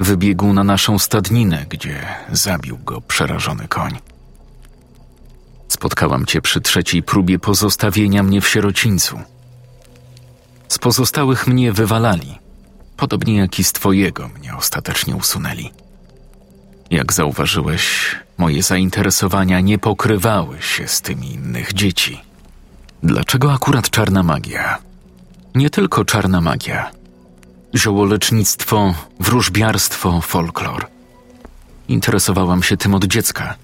wybiegł na naszą stadninę, gdzie zabił go przerażony koń. Spotkałam cię przy trzeciej próbie pozostawienia mnie w sierocińcu. Z pozostałych mnie wywalali, podobnie jak i z twojego mnie ostatecznie usunęli. Jak zauważyłeś, moje zainteresowania nie pokrywały się z tymi innych dzieci. Dlaczego akurat czarna magia? Nie tylko czarna magia. Ziołolecznictwo, wróżbiarstwo, folklor. Interesowałam się tym od dziecka.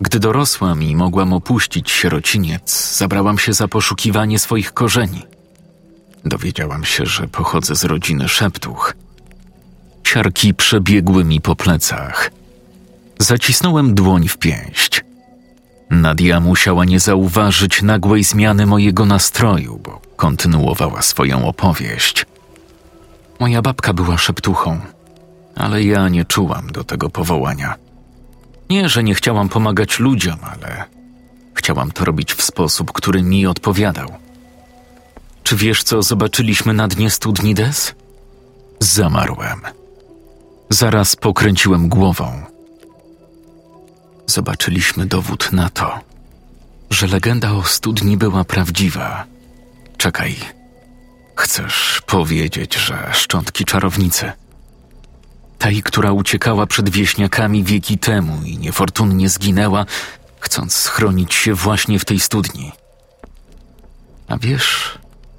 Gdy dorosłam i mogłam opuścić sierociniec, zabrałam się za poszukiwanie swoich korzeni. Dowiedziałam się, że pochodzę z rodziny szeptuch. Ciarki przebiegły mi po plecach. Zacisnąłem dłoń w pięść. Nadia musiała nie zauważyć nagłej zmiany mojego nastroju, bo kontynuowała swoją opowieść. Moja babka była szeptuchą, ale ja nie czułam do tego powołania. Nie, że nie chciałam pomagać ludziom, ale Chciałam to robić w sposób, który mi odpowiadał. Czy wiesz, co zobaczyliśmy na dnie studni Des? Zamarłem. Zaraz pokręciłem głową. Zobaczyliśmy dowód na to, że legenda o studni była prawdziwa. Czekaj. Chcesz powiedzieć, że szczątki czarownicy tej, która uciekała przed wieśniakami wieki temu i niefortunnie zginęła, chcąc schronić się właśnie w tej studni. A wiesz,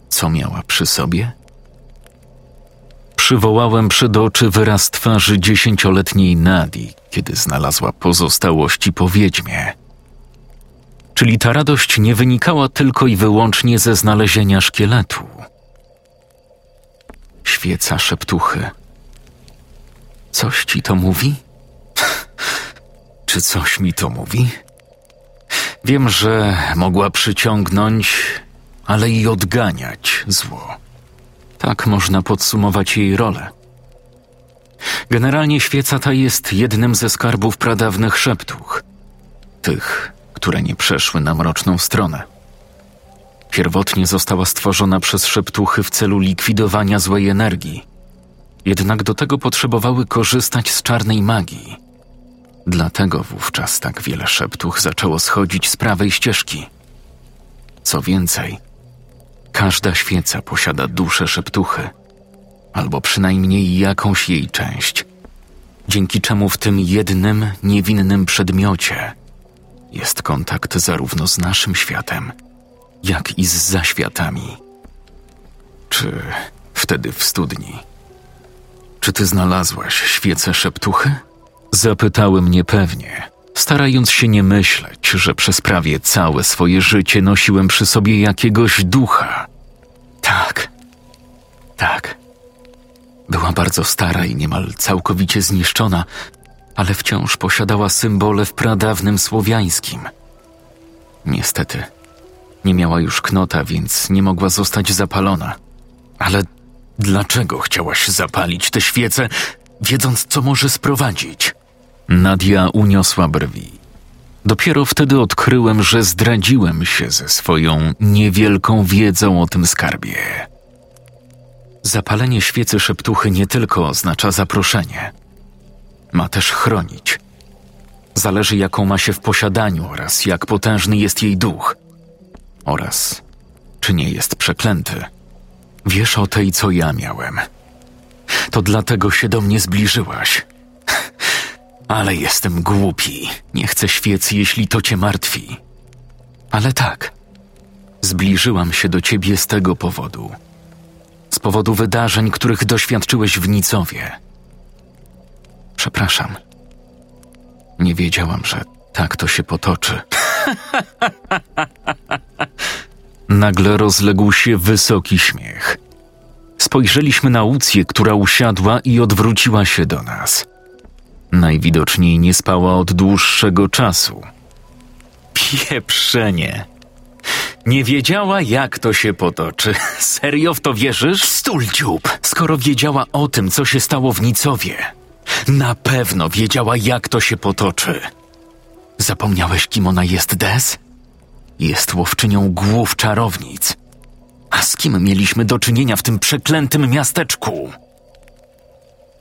co miała przy sobie? Przywołałem przed oczy wyraz twarzy dziesięcioletniej Nadi, kiedy znalazła pozostałości po wiedźmie. Czyli ta radość nie wynikała tylko i wyłącznie ze znalezienia szkieletu. Świeca szeptuchy – Coś ci to mówi? Czy coś mi to mówi? Wiem, że mogła przyciągnąć, ale i odganiać zło. Tak można podsumować jej rolę. Generalnie świeca ta jest jednym ze skarbów pradawnych szeptuch, tych, które nie przeszły na mroczną stronę. Pierwotnie została stworzona przez szeptuchy w celu likwidowania złej energii jednak do tego potrzebowały korzystać z czarnej magii. Dlatego wówczas tak wiele szeptuch zaczęło schodzić z prawej ścieżki. Co więcej, każda świeca posiada duszę szeptuchy, albo przynajmniej jakąś jej część, dzięki czemu w tym jednym, niewinnym przedmiocie jest kontakt zarówno z naszym światem, jak i z zaświatami. Czy wtedy w studni czy ty znalazłaś świecę szeptuchy? Zapytałem niepewnie, starając się nie myśleć, że przez prawie całe swoje życie nosiłem przy sobie jakiegoś ducha. Tak, tak. Była bardzo stara i niemal całkowicie zniszczona, ale wciąż posiadała symbole w pradawnym słowiańskim. Niestety, nie miała już knota, więc nie mogła zostać zapalona. Ale Dlaczego chciałaś zapalić tę świecę, wiedząc, co może sprowadzić? Nadia uniosła brwi. Dopiero wtedy odkryłem, że zdradziłem się ze swoją niewielką wiedzą o tym skarbie. Zapalenie świecy szeptuchy nie tylko oznacza zaproszenie, ma też chronić. Zależy, jaką ma się w posiadaniu oraz jak potężny jest jej duch, oraz czy nie jest przeklęty. Wiesz o tej, co ja miałem. To dlatego się do mnie zbliżyłaś. Ale jestem głupi. Nie chcę świec, jeśli to cię martwi. Ale tak, zbliżyłam się do ciebie z tego powodu. Z powodu wydarzeń, których doświadczyłeś w Nicowie. Przepraszam. Nie wiedziałam, że tak to się potoczy. Nagle rozległ się wysoki śmiech. Spojrzeliśmy na Łucję, która usiadła i odwróciła się do nas. Najwidoczniej nie spała od dłuższego czasu. Pieprzenie. Nie wiedziała, jak to się potoczy. Serio w to wierzysz? Stulciup! Skoro wiedziała o tym, co się stało w Nicowie, na pewno wiedziała, jak to się potoczy. Zapomniałeś, kim ona jest, Des? Jest łowczynią głów czarownic. A z kim mieliśmy do czynienia w tym przeklętym miasteczku?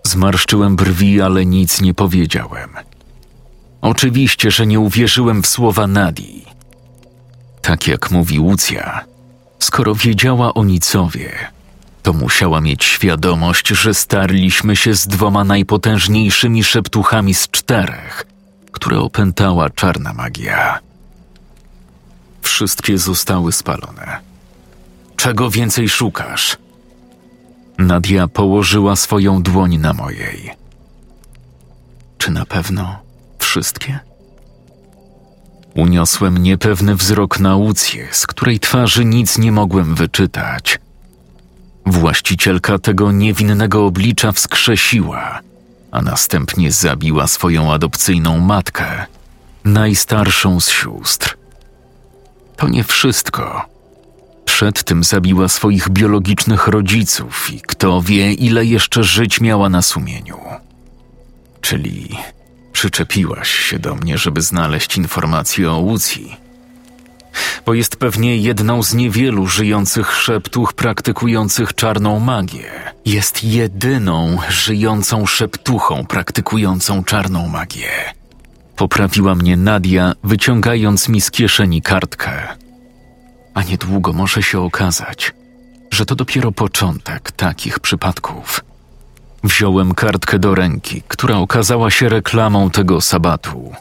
Zmarszczyłem brwi, ale nic nie powiedziałem. Oczywiście, że nie uwierzyłem w słowa Nadi. Tak jak mówi Łucja, skoro wiedziała o Nicowie, to musiała mieć świadomość, że starliśmy się z dwoma najpotężniejszymi szeptuchami z czterech, które opętała czarna magia. Wszystkie zostały spalone. Czego więcej szukasz? Nadia położyła swoją dłoń na mojej. Czy na pewno wszystkie? Uniosłem niepewny wzrok na Łucję, z której twarzy nic nie mogłem wyczytać. Właścicielka tego niewinnego oblicza wskrzesiła, a następnie zabiła swoją adopcyjną matkę, najstarszą z sióstr. To nie wszystko. Przed tym zabiła swoich biologicznych rodziców i kto wie, ile jeszcze żyć miała na sumieniu. Czyli przyczepiłaś się do mnie, żeby znaleźć informacje o Łucji. bo jest pewnie jedną z niewielu żyjących szeptuch praktykujących czarną magię. Jest jedyną żyjącą szeptuchą praktykującą czarną magię. Poprawiła mnie Nadia, wyciągając mi z kieszeni kartkę. A niedługo może się okazać, że to dopiero początek takich przypadków. Wziąłem kartkę do ręki, która okazała się reklamą tego sabatu.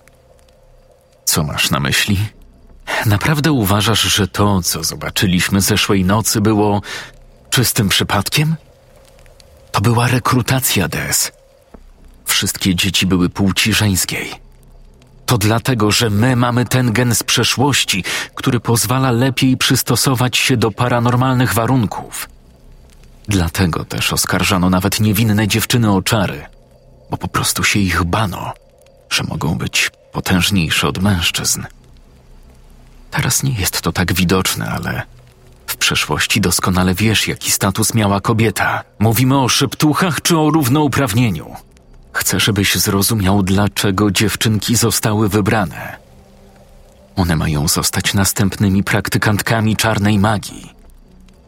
Co masz na myśli? Naprawdę uważasz, że to, co zobaczyliśmy zeszłej nocy, było czystym przypadkiem? To była rekrutacja Des. Wszystkie dzieci były płci żeńskiej. To dlatego, że my mamy ten gen z przeszłości, który pozwala lepiej przystosować się do paranormalnych warunków. Dlatego też oskarżano nawet niewinne dziewczyny o czary, bo po prostu się ich bano, że mogą być potężniejsze od mężczyzn. Teraz nie jest to tak widoczne, ale w przeszłości doskonale wiesz, jaki status miała kobieta. Mówimy o szeptuchach czy o równouprawnieniu. Chcę, żebyś zrozumiał, dlaczego dziewczynki zostały wybrane. One mają zostać następnymi praktykantkami czarnej magii.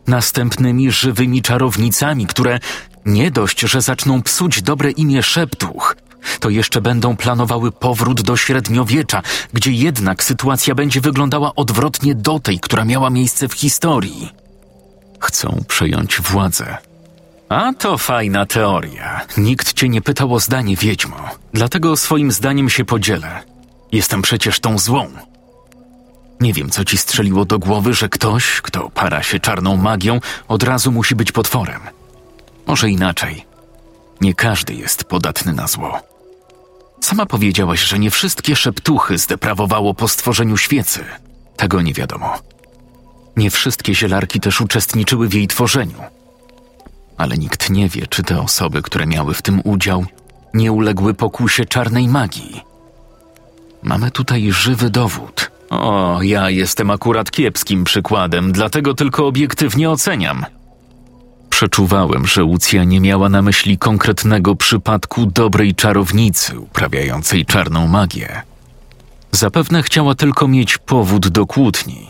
Następnymi żywymi czarownicami, które nie dość, że zaczną psuć dobre imię szeptuch, to jeszcze będą planowały powrót do średniowiecza, gdzie jednak sytuacja będzie wyglądała odwrotnie do tej, która miała miejsce w historii. Chcą przejąć władzę. A to fajna teoria. Nikt cię nie pytał o zdanie, wiedźmo. Dlatego swoim zdaniem się podzielę. Jestem przecież tą złą. Nie wiem, co ci strzeliło do głowy, że ktoś, kto para się czarną magią, od razu musi być potworem. Może inaczej. Nie każdy jest podatny na zło. Sama powiedziałaś, że nie wszystkie szeptuchy zdeprawowało po stworzeniu świecy. Tego nie wiadomo. Nie wszystkie zielarki też uczestniczyły w jej tworzeniu. Ale nikt nie wie, czy te osoby, które miały w tym udział, nie uległy pokusie czarnej magii. Mamy tutaj żywy dowód. O, ja jestem akurat kiepskim przykładem, dlatego tylko obiektywnie oceniam. Przeczuwałem, że Łucja nie miała na myśli konkretnego przypadku dobrej czarownicy uprawiającej czarną magię. Zapewne chciała tylko mieć powód do kłótni.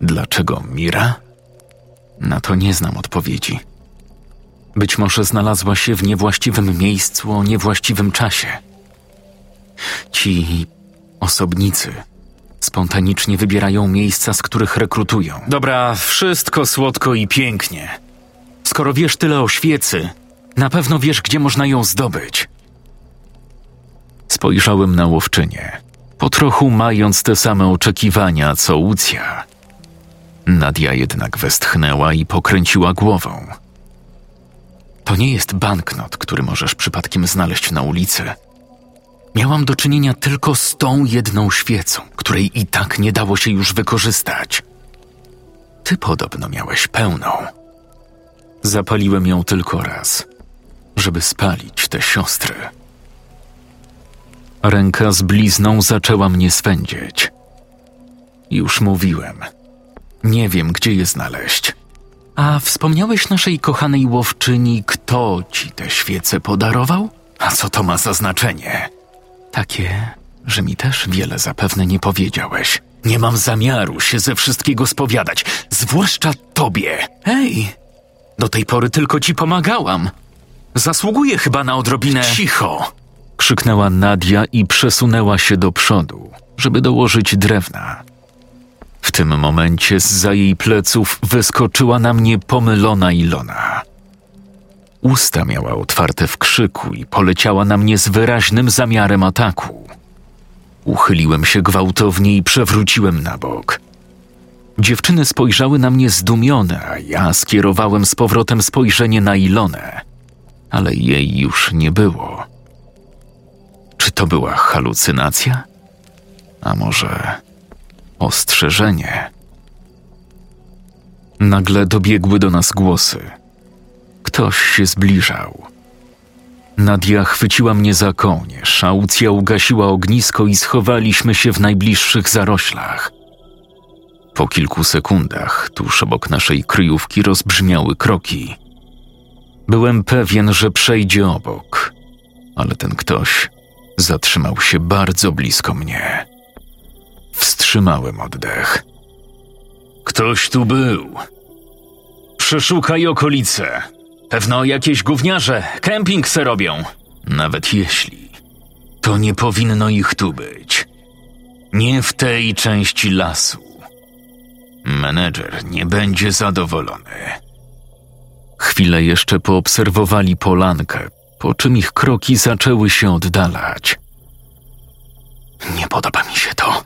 Dlaczego Mira? Na to nie znam odpowiedzi. Być może znalazła się w niewłaściwym miejscu o niewłaściwym czasie. Ci osobnicy spontanicznie wybierają miejsca, z których rekrutują. Dobra, wszystko słodko i pięknie. Skoro wiesz tyle o świecy, na pewno wiesz, gdzie można ją zdobyć. Spojrzałem na łowczynię, po trochu mając te same oczekiwania co Łucja. Nadia jednak westchnęła i pokręciła głową. To nie jest banknot, który możesz przypadkiem znaleźć na ulicy. Miałam do czynienia tylko z tą jedną świecą, której i tak nie dało się już wykorzystać. Ty podobno miałeś pełną. Zapaliłem ją tylko raz, żeby spalić te siostry. Ręka z blizną zaczęła mnie swędzić. Już mówiłem. Nie wiem, gdzie je znaleźć. A wspomniałeś naszej kochanej łowczyni, kto ci te świece podarował? A co to ma za znaczenie? Takie, że mi też wiele zapewne nie powiedziałeś. Nie mam zamiaru się ze wszystkiego spowiadać, zwłaszcza tobie. Hej, do tej pory tylko ci pomagałam. Zasługuję chyba na odrobinę. Cicho! krzyknęła Nadia i przesunęła się do przodu, żeby dołożyć drewna. W tym momencie z jej pleców wyskoczyła na mnie pomylona Ilona. Usta miała otwarte w krzyku i poleciała na mnie z wyraźnym zamiarem ataku. Uchyliłem się gwałtownie i przewróciłem na bok. Dziewczyny spojrzały na mnie zdumione, a ja skierowałem z powrotem spojrzenie na Ilonę, ale jej już nie było. Czy to była halucynacja? A może ostrzeżenie? Nagle dobiegły do nas głosy. Ktoś się zbliżał. Nadia chwyciła mnie za kołnierz, Aucja ugasiła ognisko i schowaliśmy się w najbliższych zaroślach. Po kilku sekundach tuż obok naszej kryjówki rozbrzmiały kroki. Byłem pewien, że przejdzie obok, ale ten ktoś zatrzymał się bardzo blisko mnie. Wstrzymałem oddech. Ktoś tu był. Przeszukaj okolice. Pewno jakieś gówniarze kemping se robią. Nawet jeśli, to nie powinno ich tu być. Nie w tej części lasu. Menedżer nie będzie zadowolony. Chwilę jeszcze poobserwowali polankę, po czym ich kroki zaczęły się oddalać. Nie podoba mi się to.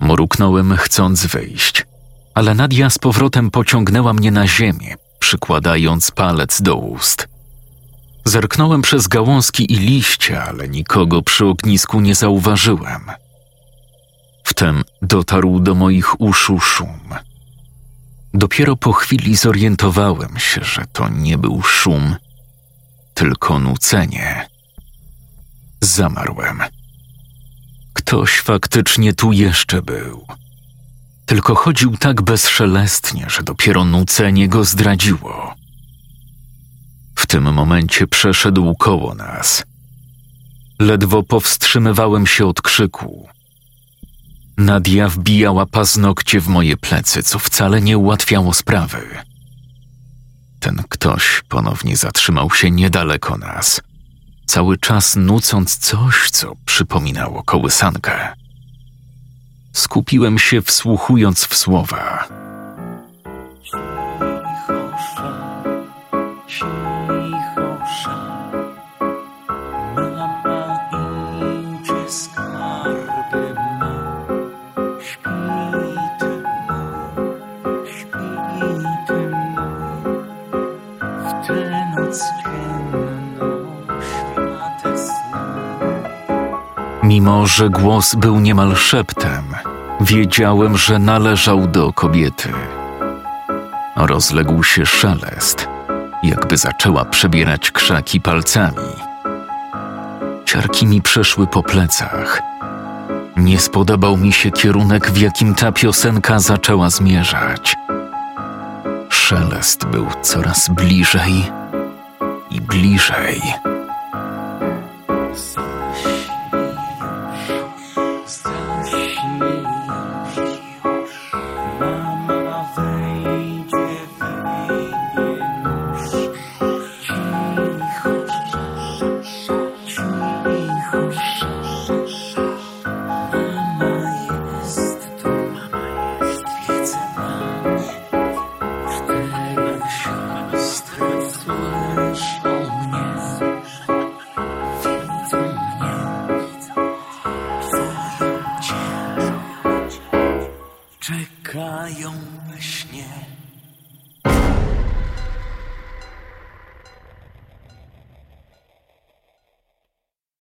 Mruknąłem, chcąc wyjść, ale Nadia z powrotem pociągnęła mnie na ziemię, przykładając palec do ust. Zerknąłem przez gałązki i liście, ale nikogo przy ognisku nie zauważyłem. Wtem dotarł do moich uszu szum. Dopiero po chwili zorientowałem się, że to nie był szum, tylko nucenie. Zamarłem. Ktoś faktycznie tu jeszcze był. Tylko chodził tak bezszelestnie, że dopiero nucenie go zdradziło. W tym momencie przeszedł koło nas. Ledwo powstrzymywałem się od krzyku. Nadia wbijała paznokcie w moje plecy, co wcale nie ułatwiało sprawy. Ten ktoś ponownie zatrzymał się niedaleko nas, cały czas nucąc coś, co przypominało kołysankę. Skupiłem się wsłuchując w słowa. Mimo, że głos był niemal szeptem, wiedziałem, że należał do kobiety. Rozległ się szelest, jakby zaczęła przebierać krzaki palcami. Ciarki mi przeszły po plecach. Nie spodobał mi się kierunek, w jakim ta piosenka zaczęła zmierzać. Szelest był coraz bliżej i bliżej.